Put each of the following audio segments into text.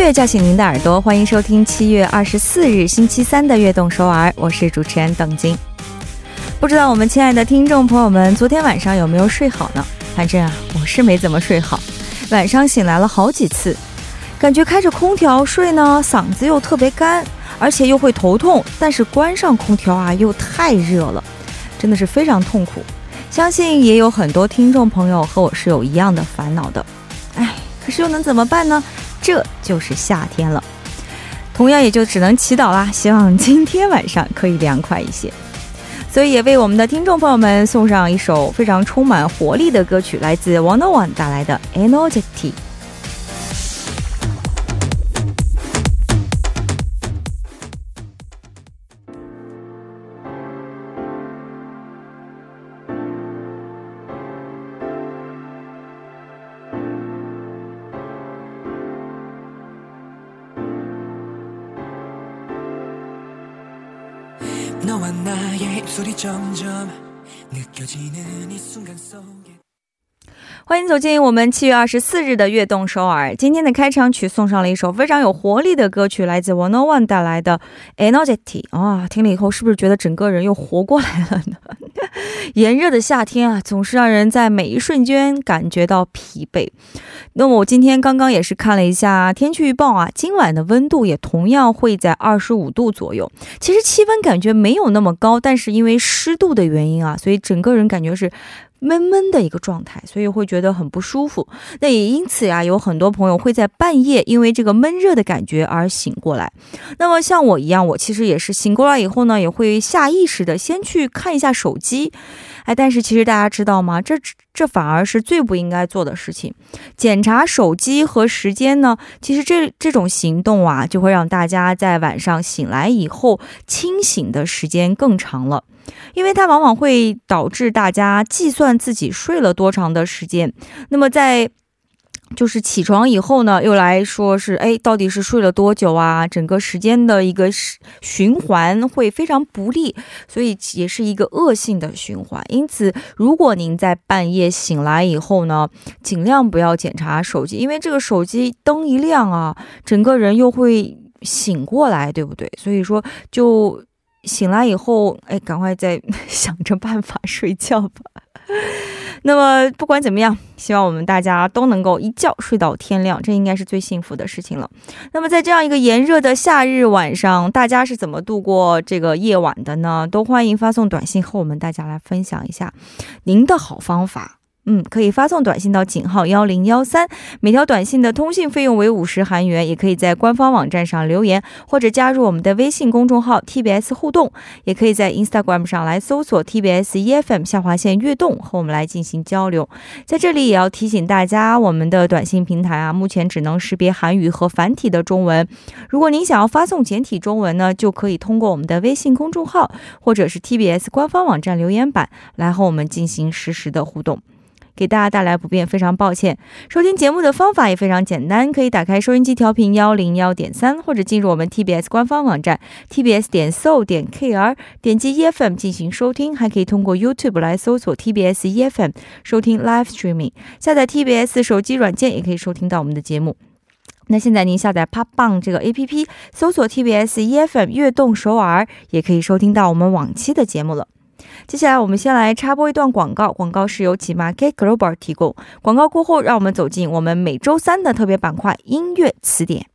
乐叫醒您的耳朵，欢迎收听七月二十四日星期三的《悦动首尔》，我是主持人邓晶。不知道我们亲爱的听众朋友们，昨天晚上有没有睡好呢？反正啊，我是没怎么睡好，晚上醒来了好几次，感觉开着空调睡呢，嗓子又特别干，而且又会头痛。但是关上空调啊，又太热了，真的是非常痛苦。相信也有很多听众朋友和我是有一样的烦恼的。哎，可是又能怎么办呢？这就是夏天了，同样也就只能祈祷啦，希望今天晚上可以凉快一些。所以也为我们的听众朋友们送上一首非常充满活力的歌曲，来自 One On One 带来的 Energy。 너와 나의 입술이 점점 느껴지는 이 순간 속에. 欢迎走进我们七月二十四日的悦动首尔。今天的开场曲送上了一首非常有活力的歌曲，来自 One On One 带来的 Energy。啊，听了以后是不是觉得整个人又活过来了呢？炎热的夏天啊，总是让人在每一瞬间感觉到疲惫。那么我今天刚刚也是看了一下天气预报啊，今晚的温度也同样会在二十五度左右。其实气温感觉没有那么高，但是因为湿度的原因啊，所以整个人感觉是。闷闷的一个状态，所以会觉得很不舒服。那也因此呀，有很多朋友会在半夜因为这个闷热的感觉而醒过来。那么像我一样，我其实也是醒过来以后呢，也会下意识的先去看一下手机。哎，但是其实大家知道吗？这这反而是最不应该做的事情。检查手机和时间呢，其实这这种行动啊，就会让大家在晚上醒来以后清醒的时间更长了。因为它往往会导致大家计算自己睡了多长的时间，那么在就是起床以后呢，又来说是哎，到底是睡了多久啊？整个时间的一个循环会非常不利，所以也是一个恶性的循环。因此，如果您在半夜醒来以后呢，尽量不要检查手机，因为这个手机灯一亮啊，整个人又会醒过来，对不对？所以说就。醒来以后，哎，赶快再 想着办法睡觉吧。那么不管怎么样，希望我们大家都能够一觉睡到天亮，这应该是最幸福的事情了。那么在这样一个炎热的夏日晚上，大家是怎么度过这个夜晚的呢？都欢迎发送短信和我们大家来分享一下您的好方法。嗯，可以发送短信到井号幺零幺三，每条短信的通信费用为五十韩元。也可以在官方网站上留言，或者加入我们的微信公众号 TBS 互动，也可以在 Instagram 上来搜索 TBS EFM 下划线悦动和我们来进行交流。在这里也要提醒大家，我们的短信平台啊，目前只能识别韩语和繁体的中文。如果您想要发送简体中文呢，就可以通过我们的微信公众号或者是 TBS 官方网站留言板来和我们进行实时的互动。给大家带来不便，非常抱歉。收听节目的方法也非常简单，可以打开收音机调频幺零幺点三，或者进入我们 TBS 官方网站 tbs 点 so 点 kr，点击 EFM 进行收听。还可以通过 YouTube 来搜索 TBS EFM 收听 Live Streaming，下载 TBS 手机软件也可以收听到我们的节目。那现在您下载 Pop Bang 这个 APP，搜索 TBS EFM 悦动首尔，也可以收听到我们往期的节目了。接下来，我们先来插播一段广告。广告是由奇马 K Global 提供。广告过后，让我们走进我们每周三的特别板块——音乐词典。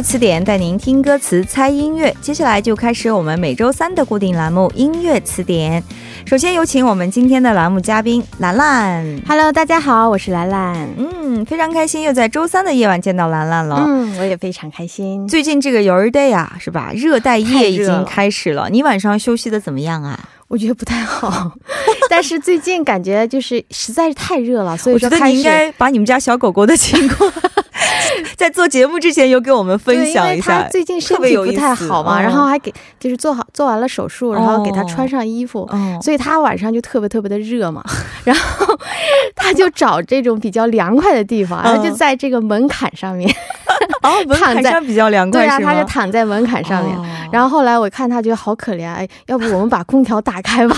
词典带您听歌词、猜音乐。接下来就开始我们每周三的固定栏目——音乐词典。首先有请我们今天的栏目嘉宾兰兰。Hello，大家好，我是兰兰。嗯，非常开心又在周三的夜晚见到兰兰了。嗯，我也非常开心。最近这个 Your Day 啊，是吧？热带夜已经开始了。你晚上休息的怎么样啊？我觉得不太好，但是最近感觉就是实在是太热了，所以我觉得你应该把你们家小狗狗的情况。在做节目之前有给我们分享一下他，最近身体不太好嘛，然后还给就是做好做完了手术，然后给他哦穿上衣服。哦，所以他晚上就特别特别的热嘛，然后他就找这种比较凉快的地方，然后就嗯在这个门槛上面，哦，门槛上比较凉快，对啊，是他就躺在门槛上面。哦然后后来我看他觉得好可怜，哎，要不我们把空调打开吧？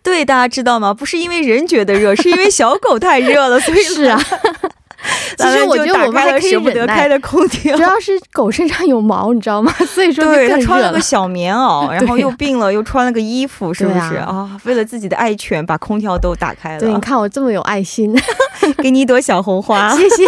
对，大家知道吗？不是因为人觉得热，是因为小狗太热了，所以是啊，其实我觉得我们还可以舍不得开的空调主。要是狗身上有毛，你知道吗？所以说就对，它穿了个。小棉袄，然后又病了，又穿了个衣服，是不是啊啊？为了自己的爱犬，把空调都打开对，你，看我这么有爱心，给你一朵小红花。谢谢。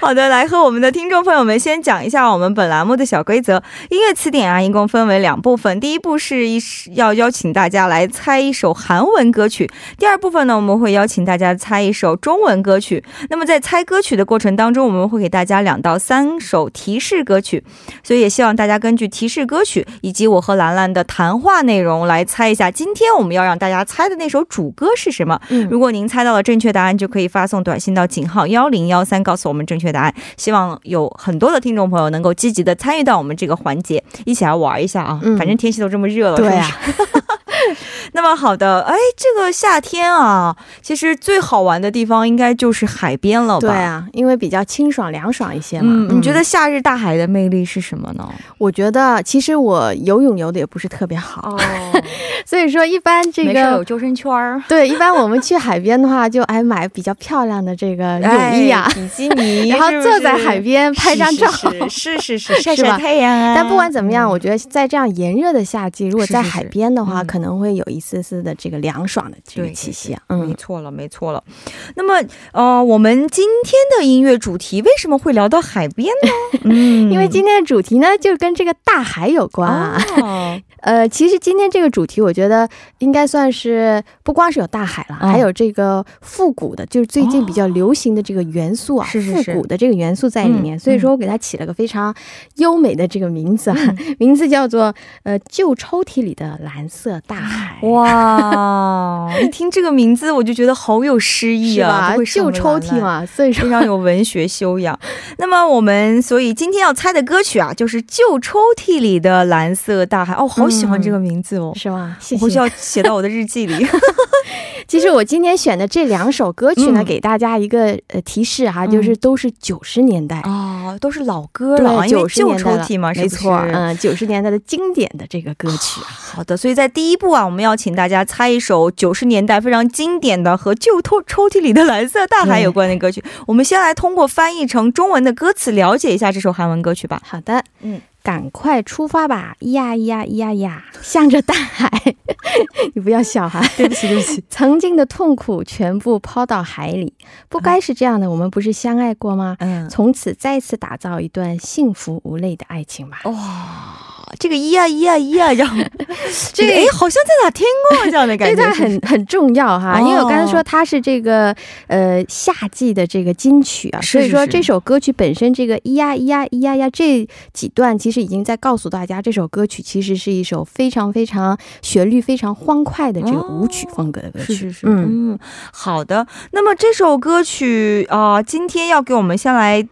好的，来和我们的听众朋友们先讲一下我们本栏目的小规则。音乐词典啊，一共分为两部分。第一步是一要邀请大家来猜一首韩文歌曲，第二部分呢，我们会邀请大家猜一首中文歌曲。那么在猜歌曲的过程当中，我们会给大家两到三首提示歌曲，所以也希望大家根据提示歌曲以及我和兰兰的谈话内容来猜一下，今天我们要让大家猜的那首主歌是什么。嗯如果您猜到了正确答案，就可以发送短信到井号幺零幺三，告诉我们正确答案。希望有很多的听众朋友能够积极的参与到我们这个环节，一起来玩一下啊！嗯反正天气都这么热了，对啊是？那么好的，哎，这个夏天啊，其实最好玩的地方应该就是海边了吧？对。啊，因为比较清爽凉爽一些嘛。嗯，你觉得夏日大海的魅力是什么呢？我觉得其实我游泳游的也不是特别好，哦，所以说一般这没事，有个。救生圈儿。对，一般我们去海边的话，就哎买比较漂亮的这个泳衣啊，哎 比基尼，然后坐在海边拍张照。是是是是是晒晒太阳啊。但不管怎么样，嗯我觉得在这样炎热的夏季，如果在海边的话，嗯可能会有一丝丝的这个凉爽的这个气息啊。对没嗯，错了，没错了。那么，呃，我们今天的音乐主题为什么会聊到海边呢？嗯因为今天的主题呢，就跟这个大海有关啊。哦 呃，其实今天这个主题，我觉得应该算是不光是有大海了，嗯还有这个复古的，就是最近比较流行的这个元素啊，复古的这个元素在里面。嗯所以说我给它起了个非常优美的这个名字啊，嗯 名字叫做呃旧抽屉里的蓝色大海。哇，一听这个名字我就觉得好有诗意啊，旧抽屉嘛，所以说非常有文学修养。那么我们所以今天要猜的歌曲啊，就是《旧抽屉里的蓝色大海》。哦，好喜欢这个名字哦，是吗？谢我回去。要写到我的日记里。其实我今天选的这两首歌曲呢，嗯给大家一个呃提示哈，嗯就是都是九十年代。哦，都是老歌了啊，对，因为九十旧年代了抽屉嘛，是没错，嗯，九十年代的经典的这个歌曲啊，好的，所以在第一步啊，我们要请大家猜一首九十年代非常经典的和旧抽抽屉里的蓝色大海有关的歌曲。我们先来通过翻译成中文的歌词了解一下这首韩文歌曲吧。好的，嗯，赶快出发吧，咿呀咿呀咿呀呀，向着大海，你不要笑哈，对不起，对不起。曾经的痛苦全部抛到海里，不该是这样的，我们不是相爱过吗？嗯，从此再次打造一段幸福无泪的爱情吧。哇，这个咿呀咿呀咿呀，让 这这个个哎，好像在哪听过这样的感对觉，它很很重要哈，哦因为我刚才说它是这个呃夏季的这个金曲啊，所以说这首歌曲本身这个咿呀咿呀咿呀呀这几段，其实已经在告诉大家，这首歌曲其实是一首非常非常旋律非常欢快的这个舞曲风格的歌曲。是是是，嗯，嗯，好的。那么这首歌曲啊、今天要给我们先来，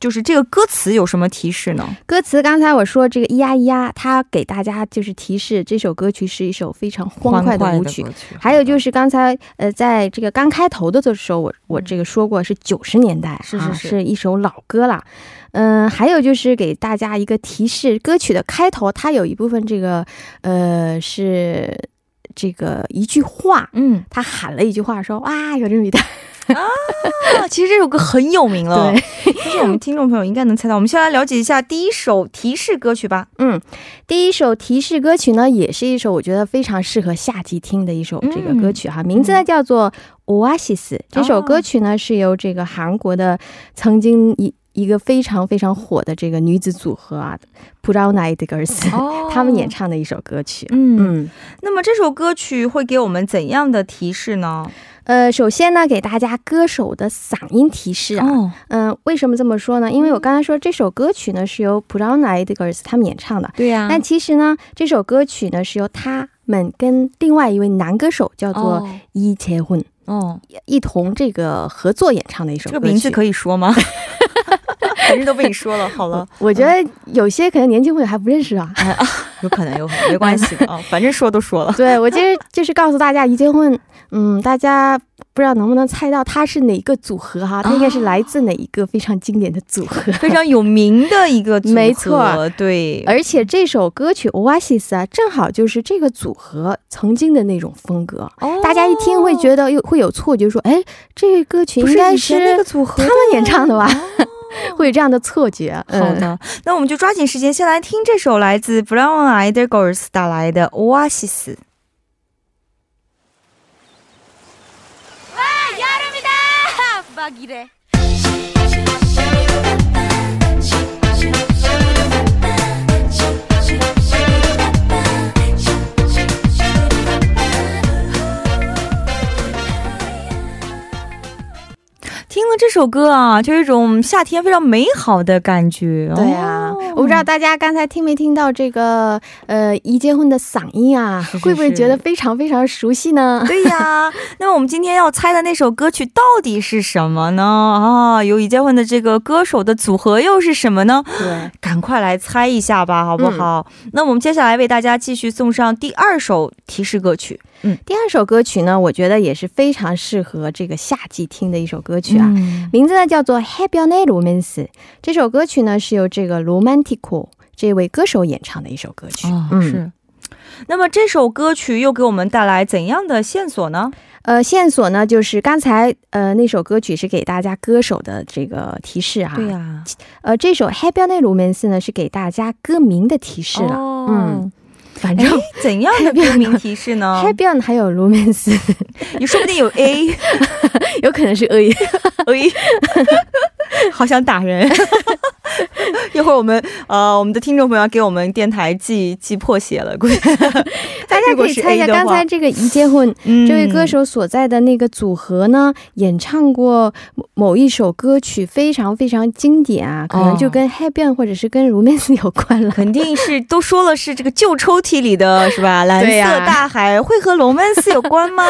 就是这个歌词有什么提示呢？歌词刚才我说这个咿呀咿呀，它给大家就是提示，这首歌曲是一首非常欢快的舞曲。曲还有就是刚才呃，在这个刚开头的的时候，我我这个说过是九十年代，是是是一首老歌了。嗯、还有就是给大家一个提示，歌曲的开头它有一部分这个呃是这个一句话，嗯他喊了一句话说哇有这么一段，啊，其实这首歌很有名了，对，其实我们听众朋友应该能猜到。我们先来了解一下第一首提示歌曲吧。嗯，第一首提示歌曲呢，也是一首我觉得非常适合夏季听的一首这个歌曲哈，名字呢叫做 Oasis。这首歌曲呢是由这个韩国的曾经一一个非常非常火的这个女子组合啊 Brown Eyed Girls、哦 他们演。唱的一首歌曲。嗯，嗯，那么这首歌曲会给我们怎样的提示呢？呃，首先呢，给大家歌手的嗓音提示啊。哦，嗯、为什么这么说呢？因为我刚才说这首歌曲呢是由 Brown Eyed Girls 他们演唱的，对呀但其实呢，这首歌曲呢是由他们跟另外一位男歌手叫做哦伊切混哦，一同这个合作演唱的一首歌曲。这个名字可以说吗？反正都被你说了，好了。我觉得有些可能年轻朋友还不认识啊，有可能，有可能，没关系的 啊，反正说都说了。对，我其实 就是告诉大家，一结婚，嗯，大家不知道能不能猜到他是哪个组合哈？他应该是来自哪一个非常经典的组合，非常有名的一个组合。没错，对。而且这首歌曲 Oasis 啊，正好就是这个组合曾经的那种风格。哦。大家一听会觉得有会有错觉，说，哎，这个歌曲应该是那个组合他们演唱的吧？会有这样的错觉。好的，那我们就抓紧时间，先来听这首来自 Brown Eyed Girls 带来的《Oasis》。听了这首歌啊，就有一种夏天非常美好的感觉。对呀，我不知道大家刚才听没听到这个呃，一结婚的嗓音啊，会不会觉得非常非常熟悉呢？对呀，那么我们今天要猜的那首歌曲到底是什么呢？啊，有一结婚的这个歌手的组合又是什么呢？对，赶快来猜一下吧，好不好？那我们接下来为大家继续送上第二首提示歌曲。嗯，第二首歌曲呢，我觉得也是非常适合这个夏季听的一首歌曲啊，名字呢叫做《Happy Romance》。这首歌曲呢是由这个 Romantico 这位歌手演唱的一首歌曲。嗯，是。那么这首歌曲又给我们带来怎样的线索呢？呃，线索呢就是刚才呃那首歌曲是给大家歌手的这个提示啊。对呀。呃，这首《Happy Romance》呢是给大家歌名的提示了。嗯。反正怎样的歌名提示呢？Happy on 还有 Romance，你说不定有 A，有可能是 A，A，好想打人。一会儿我们呃，我们的听众朋友给我们电台寄寄破鞋了，估计。大家可以猜一下，刚才这个一结婚这位歌手所在的那个组合呢，演唱过某一首歌曲，非常非常经典啊，可能就跟 Happy on 或者是跟 Romance 有关了，肯定是都说了是这个旧抽屉里的是吧？蓝色大海会和 Romance 有关吗？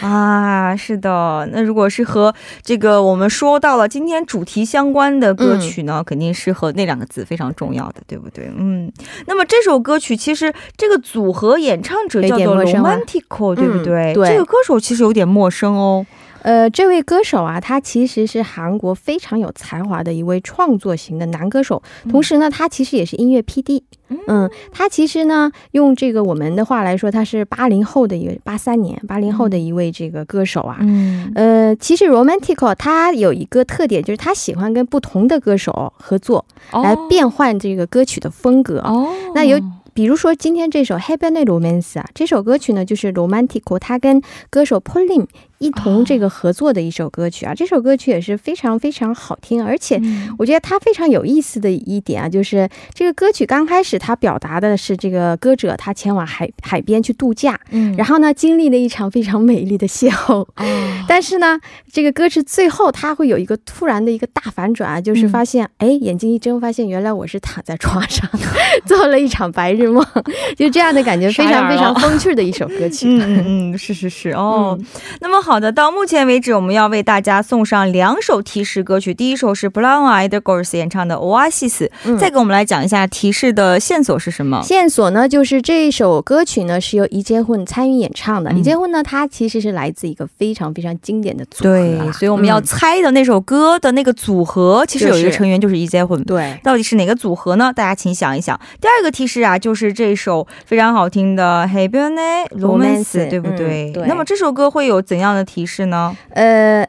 啊，是的，那如果是和这个我们说到了今天主题相关的歌曲呢，肯定是和那两个字非常重要的，对不对？嗯，那么这首歌曲其实这个组合演唱者叫做 Romantico，对不对？对，这个歌手其实有点陌生哦。呃，这位歌手啊，他其实是韩国非常有才华的一位创作型的男歌手，同时呢，他其实也是音乐 PD。嗯，他其实呢，用这个我们的话来说，他是八零后的一个八三年八零后的一位这个歌手啊。嗯，呃，其实 Romantico 他有一个特点，就是他喜欢跟不同的歌手合作，来变换这个歌曲的风格。哦，那有。比如说今天这首《Night Romance》啊，这首歌曲呢就是 Romantico 他跟歌手 Pauline 一同这个合作的一首歌曲啊。这首歌曲也是非常非常好听，而且我觉得它非常有意思的一点啊，就是这个歌曲刚开始它表达的是这个歌者他前往海海边去度假，嗯，然后呢经历了一场非常美丽的邂逅，但是呢这个歌词最后它会有一个突然的一个大反转，就是发现哎眼睛一睁，发现原来我是躺在床上 做了一场白日。梦？就这样的感觉，非常非常风趣的一首歌曲。嗯嗯嗯，是是是哦。那么好的，到目前为止，我们要为大家送上两首提示歌曲。第一首是 Brown Eyed Girls 演唱的 Oasis。再给我们来讲一下提示的线索是什么？线索呢，就是这一首歌曲呢是由李杰混参与演唱的。李杰混呢，它其实是来自一个非常非常经典的组合。对，所以我们要猜的那首歌的那个组合，其实有一个成员就是李杰混。对，到底是哪个组合呢？大家请想一想。第二个提示啊，就。是这首非常好听的《黑边的 Romance》，对不对？对。那么这首歌会有怎样的提示呢？呃，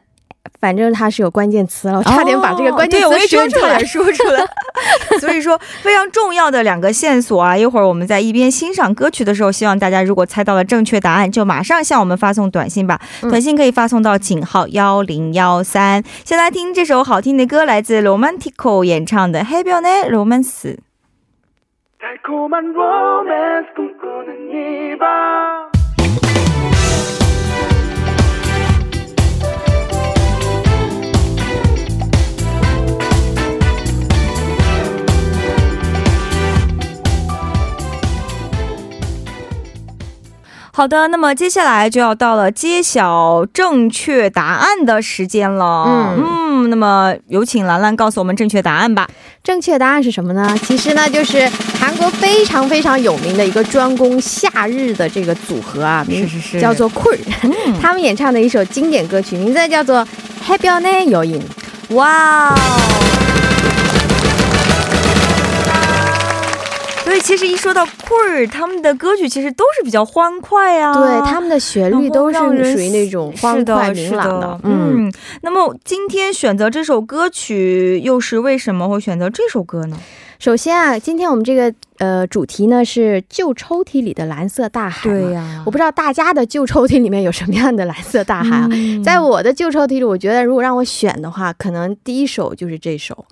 反正它是有关键词了，我差点把这个关键词说出来，说出来。所以说非常重要的两个线索啊！一会儿我们在一边欣赏歌曲的时候，希望大家如果猜到了正确答案，就马上向我们发送短信吧。短信可以发送到井号幺零幺三。先来听这首好听的歌，来自 Romantico 演唱的《黑边的 Romance》。好的，那么接下来就要到了揭晓正确答案的时间了。嗯，嗯那么有请兰兰告诉我们正确答案吧。正确答案是什么呢？其实呢，就是韩国非常非常有名的一个专攻夏日的这个组合啊，是是是，叫做 Queer，他们演唱的一首经典歌曲，名字叫做《Happy On Your In》。哇！所以其实一说到 Queer，他们的歌曲其实都是比较欢快啊，对，他们的旋律都是属于那种欢快明朗的。嗯，那么今天选择这首歌曲，又是为什么会选择这首歌呢？首先啊，今天我们这个。呃，主题呢是旧抽屉里的蓝色大海。对呀，我不知道大家的旧抽屉里面有什么样的蓝色大海啊？在我的旧抽屉里，我觉得如果让我选的话，可能第一首就是这首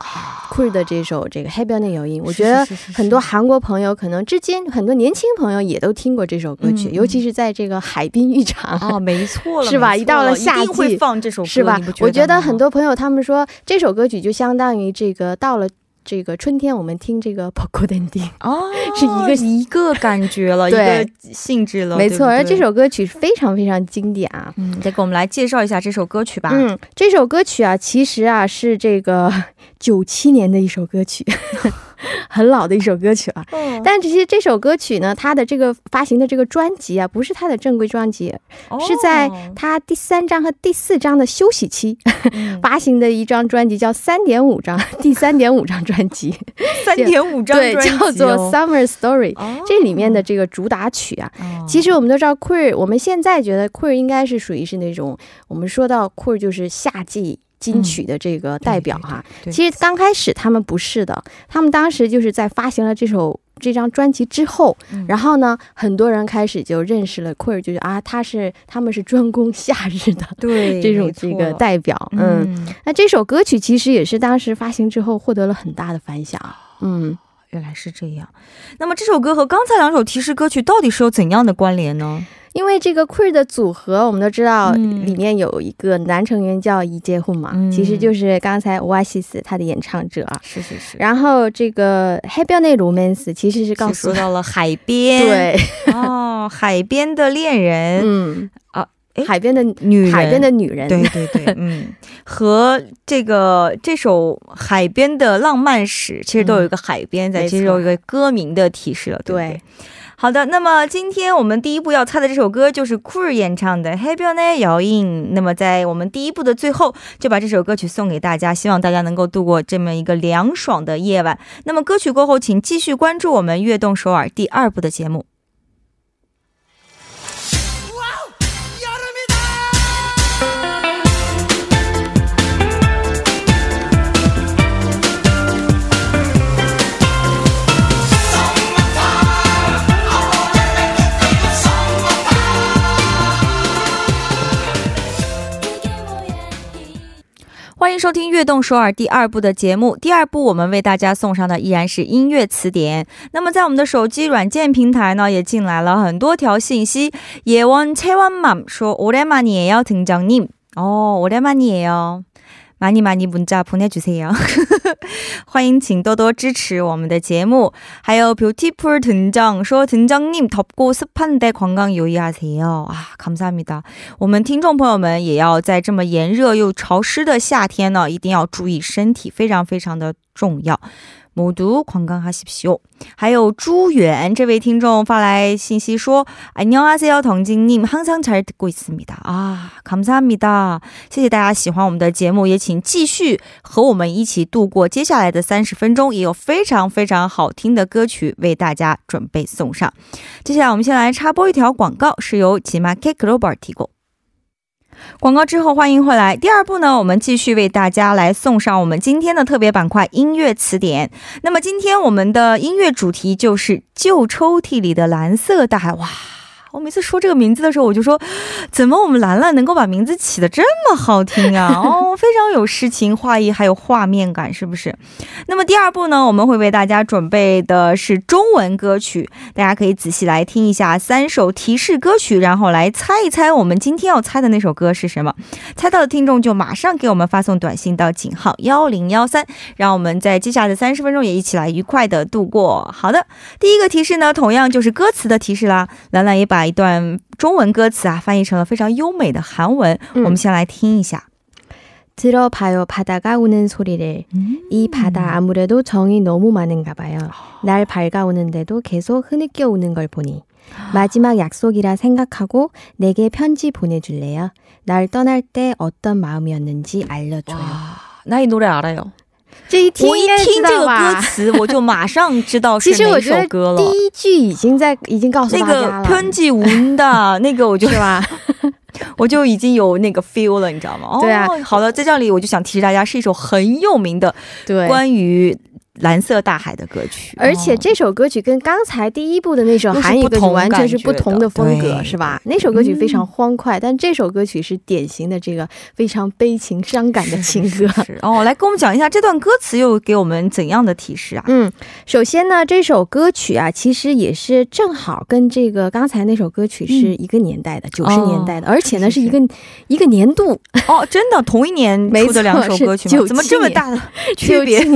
Queen 的这首这个《黑标内有音》。我觉得很多韩国朋友可能至今很多年轻朋友也都听过这首歌曲，尤其是在这个海滨浴场啊，没错了，是吧？一到了夏季会放这首歌，是吧？我觉得很多朋友他们说这首歌曲就相当于这个到了。这个春天，我们听这个《p o c o d e n d i 哦，是一个一个感觉了，一个性质了，没错。而这首歌曲非常非常经典啊，嗯，再给我们来介绍一下这首歌曲吧。嗯，这首歌曲啊，其实啊是这个 九七年的一首歌曲。很老的一首歌曲了，但其实这首歌曲呢，它的这个发行的这个专辑啊，不是它的正规专辑，是在它第三张和第四张的休息期 发行的一张专辑，叫三点五张，第三点五张专辑，三点五张对，叫做《Summer Story》，这里面的这个主打曲啊，其实我们都知道，Queer，我们现在觉得 Queer 应该是属于是那种，我们说到 Queer 就是夏季。金曲的这个代表哈，其实刚开始他们不是的，他们当时就是在发行了这首这张专辑之后，然后呢，很多人开始就认识了 Queer，就是啊，他是他们是专攻夏日的，对这种这个代表，嗯，那这首歌曲其实也是当时发行之后获得了很大的反响，嗯，原来是这样。那么这首歌和刚才两首提示歌曲到底是有怎样的关联呢？因为这个 Queer 的组合，我们都知道里面有一个男成员叫伊杰混嘛，其实就是刚才 Oasis 他的演唱者啊。是是是。然后这个 Happy Night Romance 其实是告诉说到了海边，对哦，海边的恋人，嗯啊，海边的女人，海边的女人，对对对，嗯，和这个这首海边的浪漫史其实都有一个海边在，其实有一个歌名的提示了，对。好的，那么今天我们第一步要猜的这首歌就是库尔演唱的《Happy Night 摇印》。那么在我们第一步的最后，就把这首歌曲送给大家，希望大家能够度过这么一个凉爽的夜晚。那么歌曲过后，请继续关注我们《悦动首尔》第二部的节目。欢迎收听《悦动首尔》第二部的节目。第二部我们为大家送上的依然是音乐词典。那么在我们的手机软件平台呢，也进来了很多条信息。예원채원맘说오랜만이에요등장 님。 哦，오랜만이에요 많이많이문자보내주세요 欢迎，请多多支持我们的节目。还有 Beautiful 등장说등장님덥고습한데건강유의하세요啊，감사합니 다。 我们听众朋友们也要在这么炎热又潮湿的夏天呢，一定要注意身体，非常非常的重要。 모두건강하십시 오。 还有朱远这位听众发来信息说：“안녕하세요동진님항상잘듣고있습니다啊，감사합니 다。 谢谢大家喜欢我们的节目，也请继续和我们一起度过接下来的三十分钟，也有非常非常好听的歌曲为大家准备送上。接下来我们先来插播一条广告，是由吉玛 K Global 提供。” 广告之后，欢迎回来。第二步呢，我们继续为大家来送上我们今天的特别板块——音乐词典。那么，今天我们的音乐主题就是旧抽屉里的蓝色大海。哇！我每次说这个名字的时候，我就说，怎么我们兰兰能够把名字起的这么好听啊？哦，非常有诗情画意，还有画面感，是不是？那么第二步呢，我们会为大家准备的是中文歌曲。大家可以仔细来听一下三首提示歌曲，然后来猜一猜我们今天要猜的那首歌是什么。猜到的听众就马上给我们发送短信到井号幺零幺三，让我们在接下来的三十分钟也一起来愉快的度过。好的，第一个提示呢，同样就是歌词的提示啦。兰兰也把一段中文歌词啊翻译成了非常优美的韩文，嗯我们先来听一下。 들어봐요 바다가 우는 소리를 이 바다 아무래도 정이 너무 많은가 봐요. 날 밝아오는데도 계속 흐느껴 오는 걸 보니 마지막 약속이라 생각하고 내게 편지 보내줄래요? 날 떠날 때 어떤 마음이었는지 알려줘요. 那一노래 알아요？ 这一听我一应该知听这个歌道吧？词，我就马上知道是哪其实我觉首歌了。得第一句已经在已经告诉那大家了，个편지운的那个，我就是吧？我就已经有那个 feel 了，你知道吗？对啊哦、好的，在这里我就想提示大家，是一首很有名的对。关于 蓝色大海的歌曲，而且哦这首歌曲跟刚才第一部的那首又是韩语歌曲不同完全是不同的风格，是吧？那首歌曲非常嗯欢快，但这首歌曲是典型的这个非常悲情伤感的情歌。是是是。哦，来跟我们讲一下这段歌词又给我们怎样的提示啊？嗯，首先呢，这首歌曲啊，其实也是正好跟这个刚才那首歌曲是一个年代的，九、十、年代的，而且呢是一个一个年度，哦，真的同一年没出的两首歌曲？怎么这么大的区别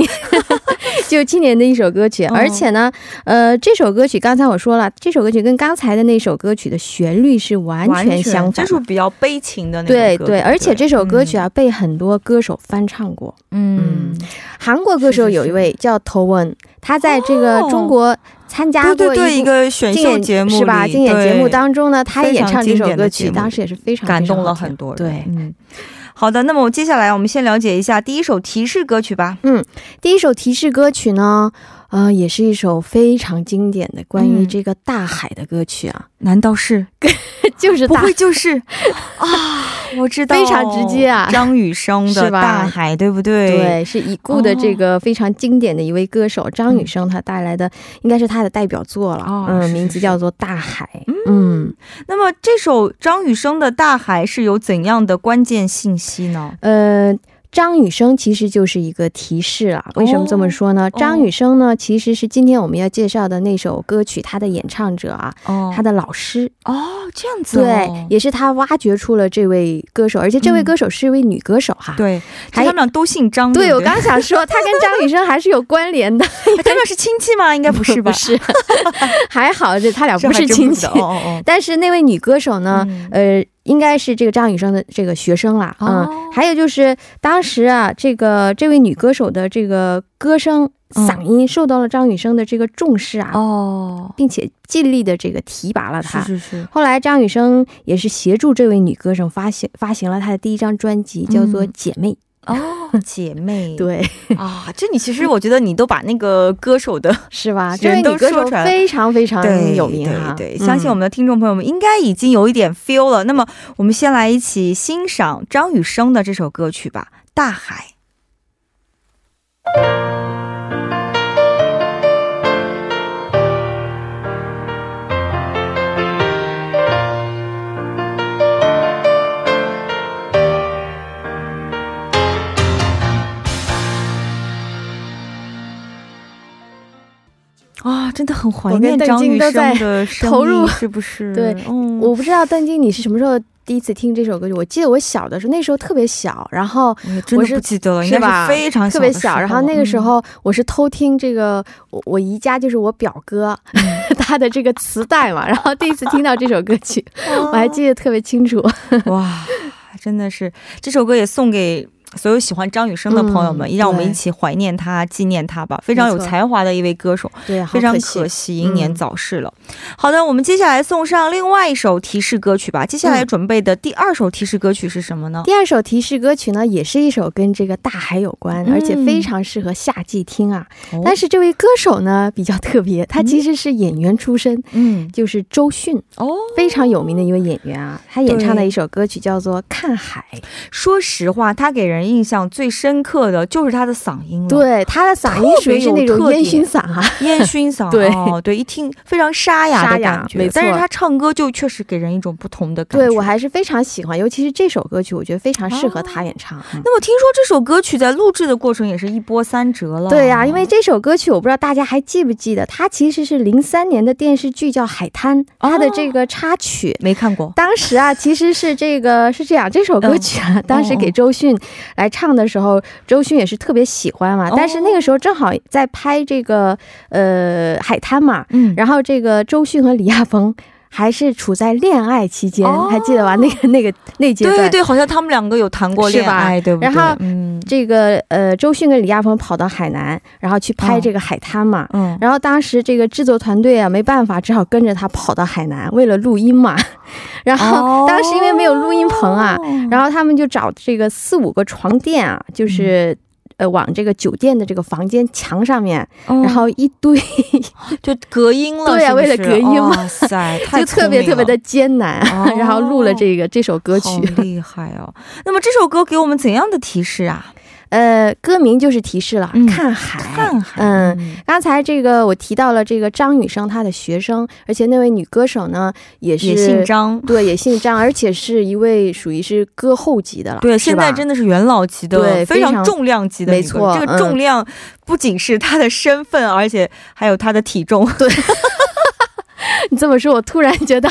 九七？年，的一首歌曲，哦而且呢，呃，这首歌曲刚才我说了，这首歌曲跟刚才的那首歌曲的旋律是完全相反的。这是比较悲情的那种歌对对，而且这首歌曲啊，啊，被很多歌手翻唱过。嗯，韩国歌手有一位叫 To Won，他在这个哦中国参加过对对对，一个选秀节目是吧？竞演节目当中呢，他也演唱这首歌曲，当时也是非常感动了很多人。对，嗯，好的，那么我接下来我们先了解一下第一首提示歌曲吧。嗯第一首提示歌曲呢，呃，也是一首非常经典的关于嗯这个大海的歌曲啊，难道是？就是大不会就是 啊？我知道，非常直接啊张雨生的《大海》，对不对？对，是已故的这个非常经典的一位歌手、张雨生，他带来的应该是他的代表作了，嗯，名字叫做《大海》，嗯那么这首张雨生的《大海》是有怎样的关键信息呢？呃。张雨生其实就是一个提示啊，为什么这么说呢？哦。张雨生呢，其实是今天我们要介绍的那首歌曲，他的演唱者啊，哦。他的老师，哦，这样子、哦，对，也是他挖掘出了这位歌手，而且这位嗯。歌手是一位女歌手哈。对，还他们俩都姓张，对，对对，我刚想说，他跟张雨生还是有关联的，他们是亲戚吗？应该不是吧？不是，还好这他俩不是亲戚。但是那位女歌手哦，呢，嗯。呃，应该是这个张雨生的这个学生啦。嗯，哦还有就是当时啊，这个这位女歌手的这个歌声嗯嗓音受到了张雨生的这个重视啊，哦，并且尽力的这个提拔了她。是是是，后来张雨生也是协助这位女歌手发行发行了她的第一张专辑，叫做《嗯姐妹》。哦，姐妹，对，啊，这你其实我觉得你都把那个歌手的 是吧？这位人都女歌手说出来非常非常有名哈、对对，嗯相信我们的听众朋友们应该已经有一点 feel 了。那么，我们先来一起欣赏张雨生的这首歌曲吧，《大海》。啊，真的很怀念张雨生的 投入，是不是？对嗯，我不知道邓晶你是什么时候第一次听这首歌曲？我记得我小的时候，那时候特别小，然后我是不记得了，应该是非常特别小，然后那个时嗯候我是偷听这个我我姨家就是我表哥、嗯 他的这个磁带嘛，然后第一次听到这首歌曲，我还记得特别清楚。哇，真的是这首歌也送给所有喜欢张雨生的朋友们，让我们一起怀念他、纪念他吧。非常有才华的一位歌手，对，非常可惜英年嗯早逝了。好的，我们接下来送上另外一首提示歌曲吧。接下来嗯准备的第二首提示歌曲是什么呢？第二首提示歌曲呢，也是一首跟这个大海有关，嗯而且非常适合夏季听啊。哦但是这位歌手呢比较特别，他其实是演员出身，嗯，就是周迅，哦，非常有名的一位演员啊。他演唱的一首歌曲叫做《看海》。说实话，他给人人印象最深刻的就是他的嗓音了。，对，他的嗓音属于是那种 烟熏嗓啊，烟熏嗓，对哦，对，一听非常沙哑的感觉，但是他唱歌就确实给人一种不同的感觉。对我还是非常喜欢，尤其是这首歌曲，我觉得非常适合他演唱。嗯那么听说这首歌曲在录制的过程也是一波三折了。对呀、因为这首歌曲我不知道大家还记不记得，它其实是零三年的电视剧叫《海滩》，它的这个插曲。没看过。当时啊，其实是这个是这样，这首歌曲嗯啊，当时给周迅来唱的时候，周迅也是特别喜欢嘛。哦但是那个时候正好在拍这个呃海滩嘛，嗯，然后这个周迅和李亚鹏还是处在恋爱期间，哦还记得吧？那个 那个那阶段，对对，好像他们两个有谈过恋爱，对不对？然后嗯这个呃，周迅跟李亚鹏跑到海南，然后去拍哦这个海滩嘛。嗯，然后当时这个制作团队啊，没办法，只好跟着他跑到海南，为了录音嘛。然后当时因为没有录音棚啊，然后他们就找这个四五个床垫啊，就是。呃，往这个酒店的这个房间墙上面，哦然后一堆，就隔音了，对呀为了隔音嘛哇塞，太就特别特别的艰难，哦然后录了这个这首歌曲。厉害哦！那么这首歌给我们怎样的提示啊？呃，歌名就是提示了，嗯。看海，看海，嗯，刚才这个我提到了这个张雨生她的学生，而且那位女歌手呢也是也姓，张。对，也姓张，而且是一位属于是歌后级的了，对，现在真的是元老级的，对非常重量级的没错这个嗯。重量不仅是她的身份，而且还有她的体重。你这么说，我突然觉得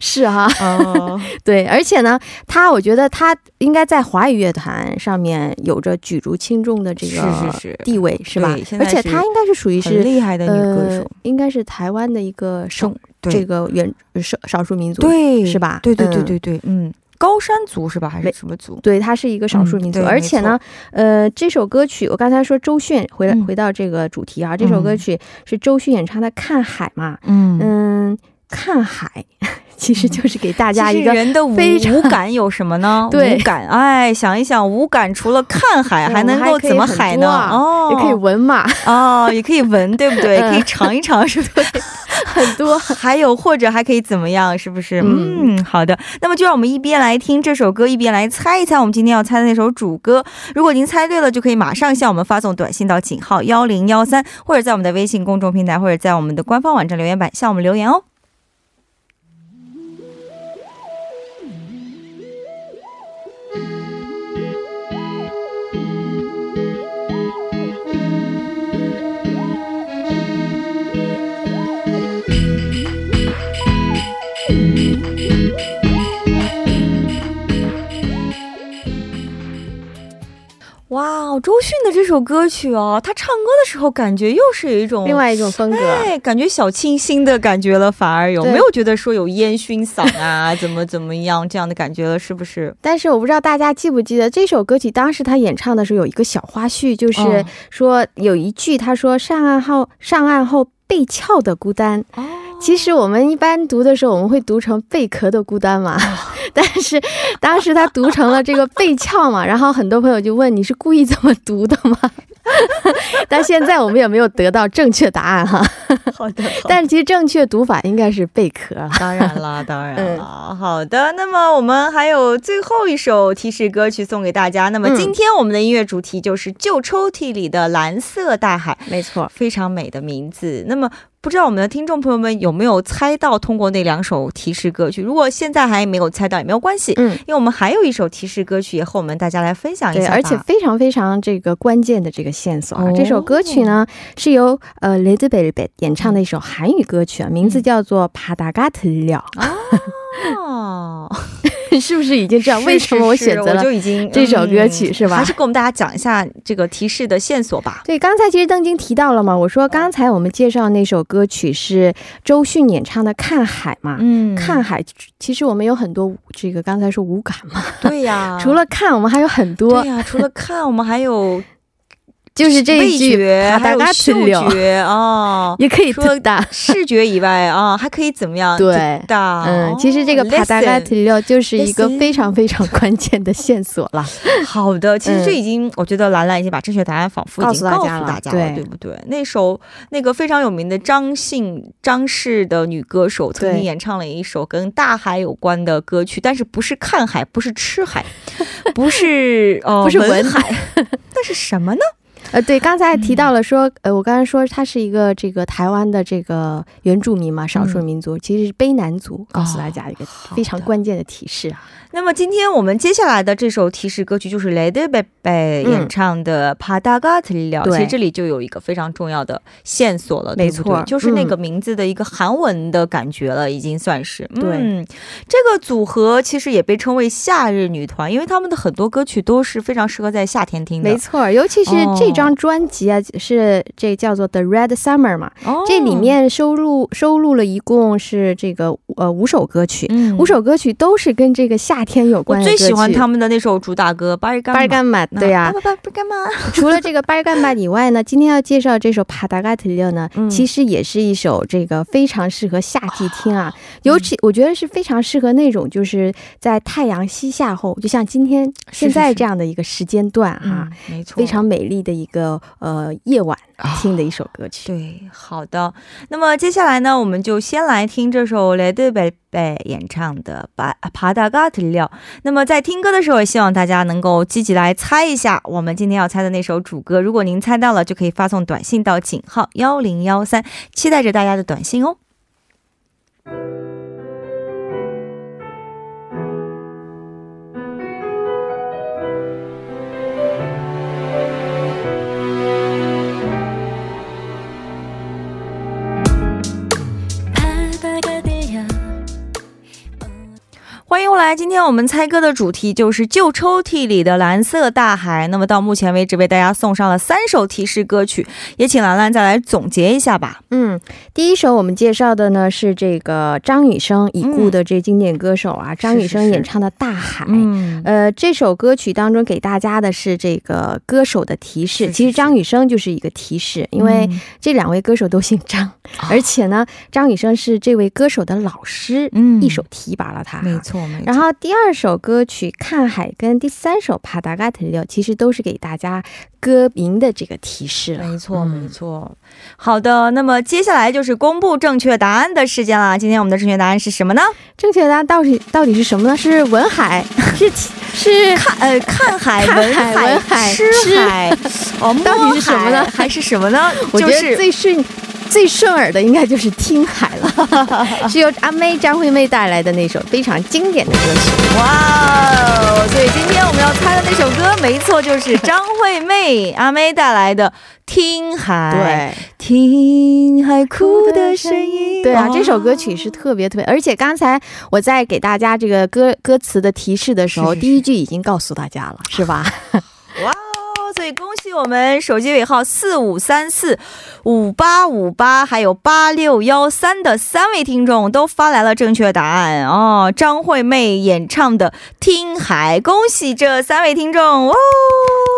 是哈、哦，对，而且呢，他我觉得他应该在华语乐坛上面有着举足轻重的这个地位，是吧而且是她应该是属于是厉害的女歌呃手，，应该是台湾的一个少这个原少少数民族，对是吧？对对对嗯。对对，嗯，高山族是吧？还是什么族？对，它是一个少数民族，嗯而且呢，呃，这首歌曲我刚才说周迅回来、嗯回到这个主题啊，这首歌曲是周迅演唱的《看海》嘛，嗯嗯，看海 其实就是给大家一个人的无非常无感有什么呢？对无感，哎，想一想，无感除了看海，还能够怎么海呢？哦，也可以闻嘛，哦，也可以闻，对不对？嗯可以尝一尝，是不是？很多。还有或者还可以怎么样？是不是？嗯嗯，好的。那么就让我们一边来听这首歌，一边来猜一猜我们今天要猜的那首主歌。如果您猜对了，就可以马上向我们发送短信到井号幺零幺三，或者在我们的微信公众平台，或者在我们的官方网站留言板向我们留言哦。哇哦，周迅的这首歌曲哦，她唱歌的时候感觉又是有一种另外一种风格，哎，感觉小清新的感觉了，反而有对没有觉得说有烟熏嗓啊，怎么怎么样这样的感觉了？是不是？但是我不知道大家记不记得这首歌曲，当时他演唱的时候有一个小花絮，就是哦说有一句他说上岸后上岸后被撬的孤单。哦，其实我们一般读的时候，我们会读成贝壳的孤单嘛，但是当时他读成了这个贝壳嘛，然后很多朋友就问你是故意这么读的吗？但现在我们也没有得到正确答案哈，好的，但是其实正确读法应该是贝壳。当然啦，当然嗯啦。好的，那么我们还有最后一首提示歌曲送给大家。那么嗯今天我们的音乐主题就是旧抽屉里的蓝色大海，没错，非常美的名字。那么。不知道我们的听众朋友们有没有猜到？通过那两首提示歌曲，如果现在还没有猜到也没有关系，嗯，因为我们还有一首提示歌曲也和我们大家来分享一，下吧。而且非常非常这个关键的这个线索啊，哦这首歌曲呢是由呃 Led Belly 演唱的一首韩语歌曲啊，名字叫做《帕达嘎特了哦，》，是不是已经这样为什么我选择了就已经这首歌曲是吧还是给我们大家讲一下这个提示的线索吧。对，刚才其实邓晶提到了嘛，我说刚才我们介绍那首歌曲是周迅演唱的《看海》嘛。嗯看海，其实我们有很多这个刚才说无感嘛，对呀，除了看，我们还有很多对，呀，除了看，我们还有就是这一句觉，帕达嘎还有嗅觉哦。也可以除了听到。视觉以外啊，还可以怎么样？对的，哦嗯，其实这个帕达嘎 listen 特了就是一个非常非常关键的线索了。好的，其实嗯这已经，我觉得兰兰已经把正确答案仿佛已经告诉大家了大家了，对对不对？那首那个非常有名的张姓张氏的女歌手，曾经对演唱了一首跟大海有关的歌曲，但是不是看海，不是吃海，不是哦，不是文海，那是什么呢？呃，对，刚才提到了说，呃，我刚才说他是一个这个台湾的这个原住民嘛，少数民族，其实是卑南族，告诉大家一个非常关键的提示啊。那么今天我们接下来的这首提示歌曲就是 Lady Baby 演唱的《帕达嘎特里了》。其实这里就有一个非常重要的线索了，没错，就是那个名字的一个韩文的感觉了，已经算是。对，这个组合其实也被称为夏日女团，因为他们的很多歌曲都是非常适合在夏天听的。没错，尤其是这张专辑啊，是这叫做 The Red Summer 嘛，这里面收录收录了一共是这个呃五首歌曲，五首歌曲都是跟这个夏。夏天有关，我最喜欢他们的那首主打歌《巴尔干巴尔干玛》。对呀，巴尔干玛。除了这个巴尔干玛以外呢，今天要介绍这首《帕达嘎特列》呢，其实也是一首这个非常适合夏季听啊。尤其我觉得是非常适合那种就是在太阳西下后，就像今天现在这样的一个时间段哈，没错，非常美丽的一个呃夜晚听的一首歌曲。对，好的。那么接下来呢，我们就先来听这首雷德贝。贝演唱的《巴帕达嘎特料》。那么在听歌的时候，也希望大家能够积极来猜一下我们今天要猜的那首主歌。如果您猜到了，就可以发送短信到井号幺零幺三，期待着大家的短信哦。欢迎回来，今天我们猜歌的主题就是旧抽屉里的蓝色大海。那么到目前为止，为大家送上了三首提示歌曲，也请兰兰再来总结一下吧。嗯，第一首我们介绍的呢是这个张雨生已故的这经典歌手啊，张雨生演唱的《大海》。嗯，呃，这首歌曲当中给大家的是这个歌手的提示，其实张雨生就是一个提示，因为这两位歌手都姓张，而且呢，张雨生是这位歌手的老师，嗯，一手提拔了他，没错。然后第二首歌曲《看海》跟第三首《帕达嘎特六》，其实都是给大家歌名的这个提示了。没错，没错。好的，那么接下来就是公布正确答案的时间了。今天我们的正确答案是什么呢？正确答案到底到底是什么呢？是文海，是是看呃看海，文海，吃海，哦，到底是什么呢？还是什么呢？我觉得最顺。最顺耳的应该就是《听海》了，是由阿妹张惠妹带来的那首非常经典的歌曲。哇哦！所以今天我们要猜的那首歌，没错，就是张惠妹阿妹带来的《听海》。对，听海哭的声音。对啊，这首歌曲是特别特别，而且刚才我在给大家这个歌歌词的提示的时候，第一句已经告诉大家了，是吧？所以恭喜我们手机尾号四五三四五八五八还有八六幺三的三位听众都发来了正确答案。哦张惠妹演唱的听海恭喜这三位听众哦。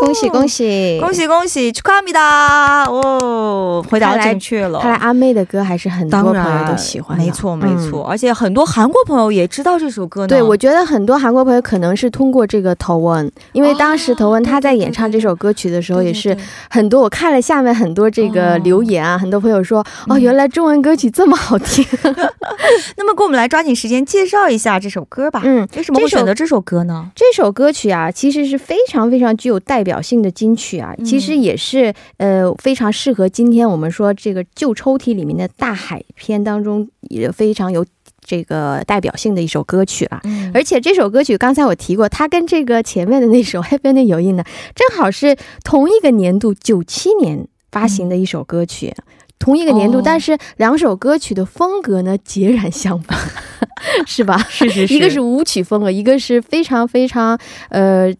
恭喜恭喜。恭喜恭喜去卡米达哦回答正确了。看来阿妹的歌还是很多朋友都喜欢没错没错而且很多韩国朋友也知道这首歌呢。对我觉得很多韩国朋友可能是通过这个头文因为当时头文他在演唱这首歌曲的时候也是很多，我看了下面很多这个留言啊，很多朋友说哦，原来中文歌曲这么好听。那么，给我们来抓紧时间介绍一下这首歌吧。嗯，为什么会选择这首歌呢？这首歌曲啊，其实是非常非常具有代表性的金曲啊，其实也是呃非常适合今天我们说这个旧抽屉里面的大海篇当中也非常有。这个代表性的一首歌曲了，而且这首歌曲刚才我提过，它跟这个前面的那首 《Happy New Year》呢，正好是同一个年度，九七年发行的一首歌曲，同一个年度，但是两首歌曲的风格呢截然相反，是吧？是是是，一个是舞曲风格，一个是非常非常呃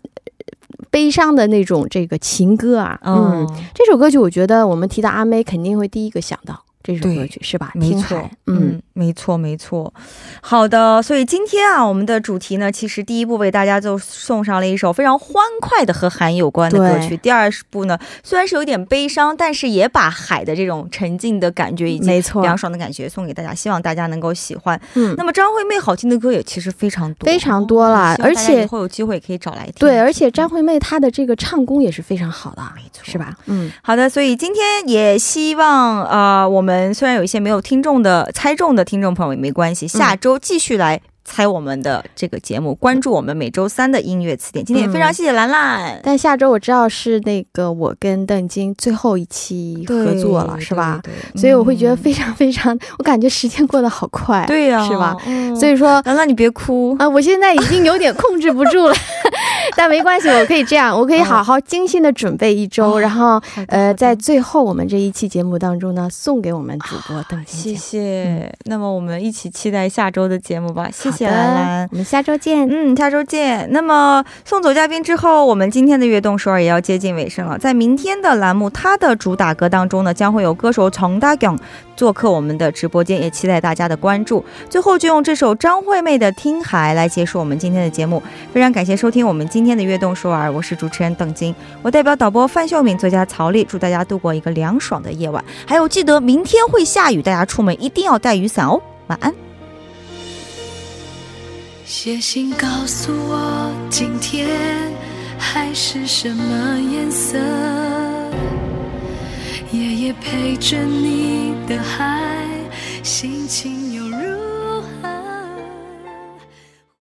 悲伤的那种这个情歌啊。嗯，这首歌曲我觉得我们提到阿妹肯定会第一个想到。这首歌曲是吧？没错，嗯，没错，没错。好的，所以今天啊，我们的主题呢，其实第一部为大家就送上了一首非常欢快的和海有关的歌曲。第二部呢，虽然是有点悲伤，但是也把海的这种沉静的感觉以及凉爽的感觉送给大家，希望大家能够喜欢。嗯，那么张惠妹好听的歌也其实非常多，非常多了，而且以后有机会可以找来听。对，而且张惠妹她的这个唱功也是非常好的，没错，是吧？嗯，好的，所以今天也希望啊，我们。虽然有一些没有听众的猜中的听众朋友也没关系，下周继续来。猜我们的这个节目，关注我们每周三的音乐词典。今天也非常谢谢兰兰。但下周我知道是那个我跟邓晶最后一期合作了，是吧？所以我会觉得非常非常，我感觉时间过得好快，对呀，是吧？所以说，兰兰你别哭啊，我现在已经有点控制不住了。但没关系，我可以这样，我可以好好精心的准备一周，然后呃，在最后我们这一期节目当中呢，送给我们主播邓谢谢。那么我们一起期待下周的节目吧。谢谢兰兰，我们下周见。嗯，下周见。那么送走嘉宾之后，我们今天的悦动首尔也要接近尾声了。在明天的栏目，它的主打歌当中呢，将会有歌手从大경 做客我们的直播间，也期待大家的关注。最后就用这首张惠妹的《听海》来结束我们今天的节目。非常感谢收听我们今天的悦动首尔，我是主持人邓晶，我代表导播范秀敏、作家曹丽，祝大家度过一个凉爽的夜晚。还有记得明天会下雨，大家出门一定要带雨伞哦。晚安。写信告诉我，今天海是什么颜色？夜夜陪着你的海，心情。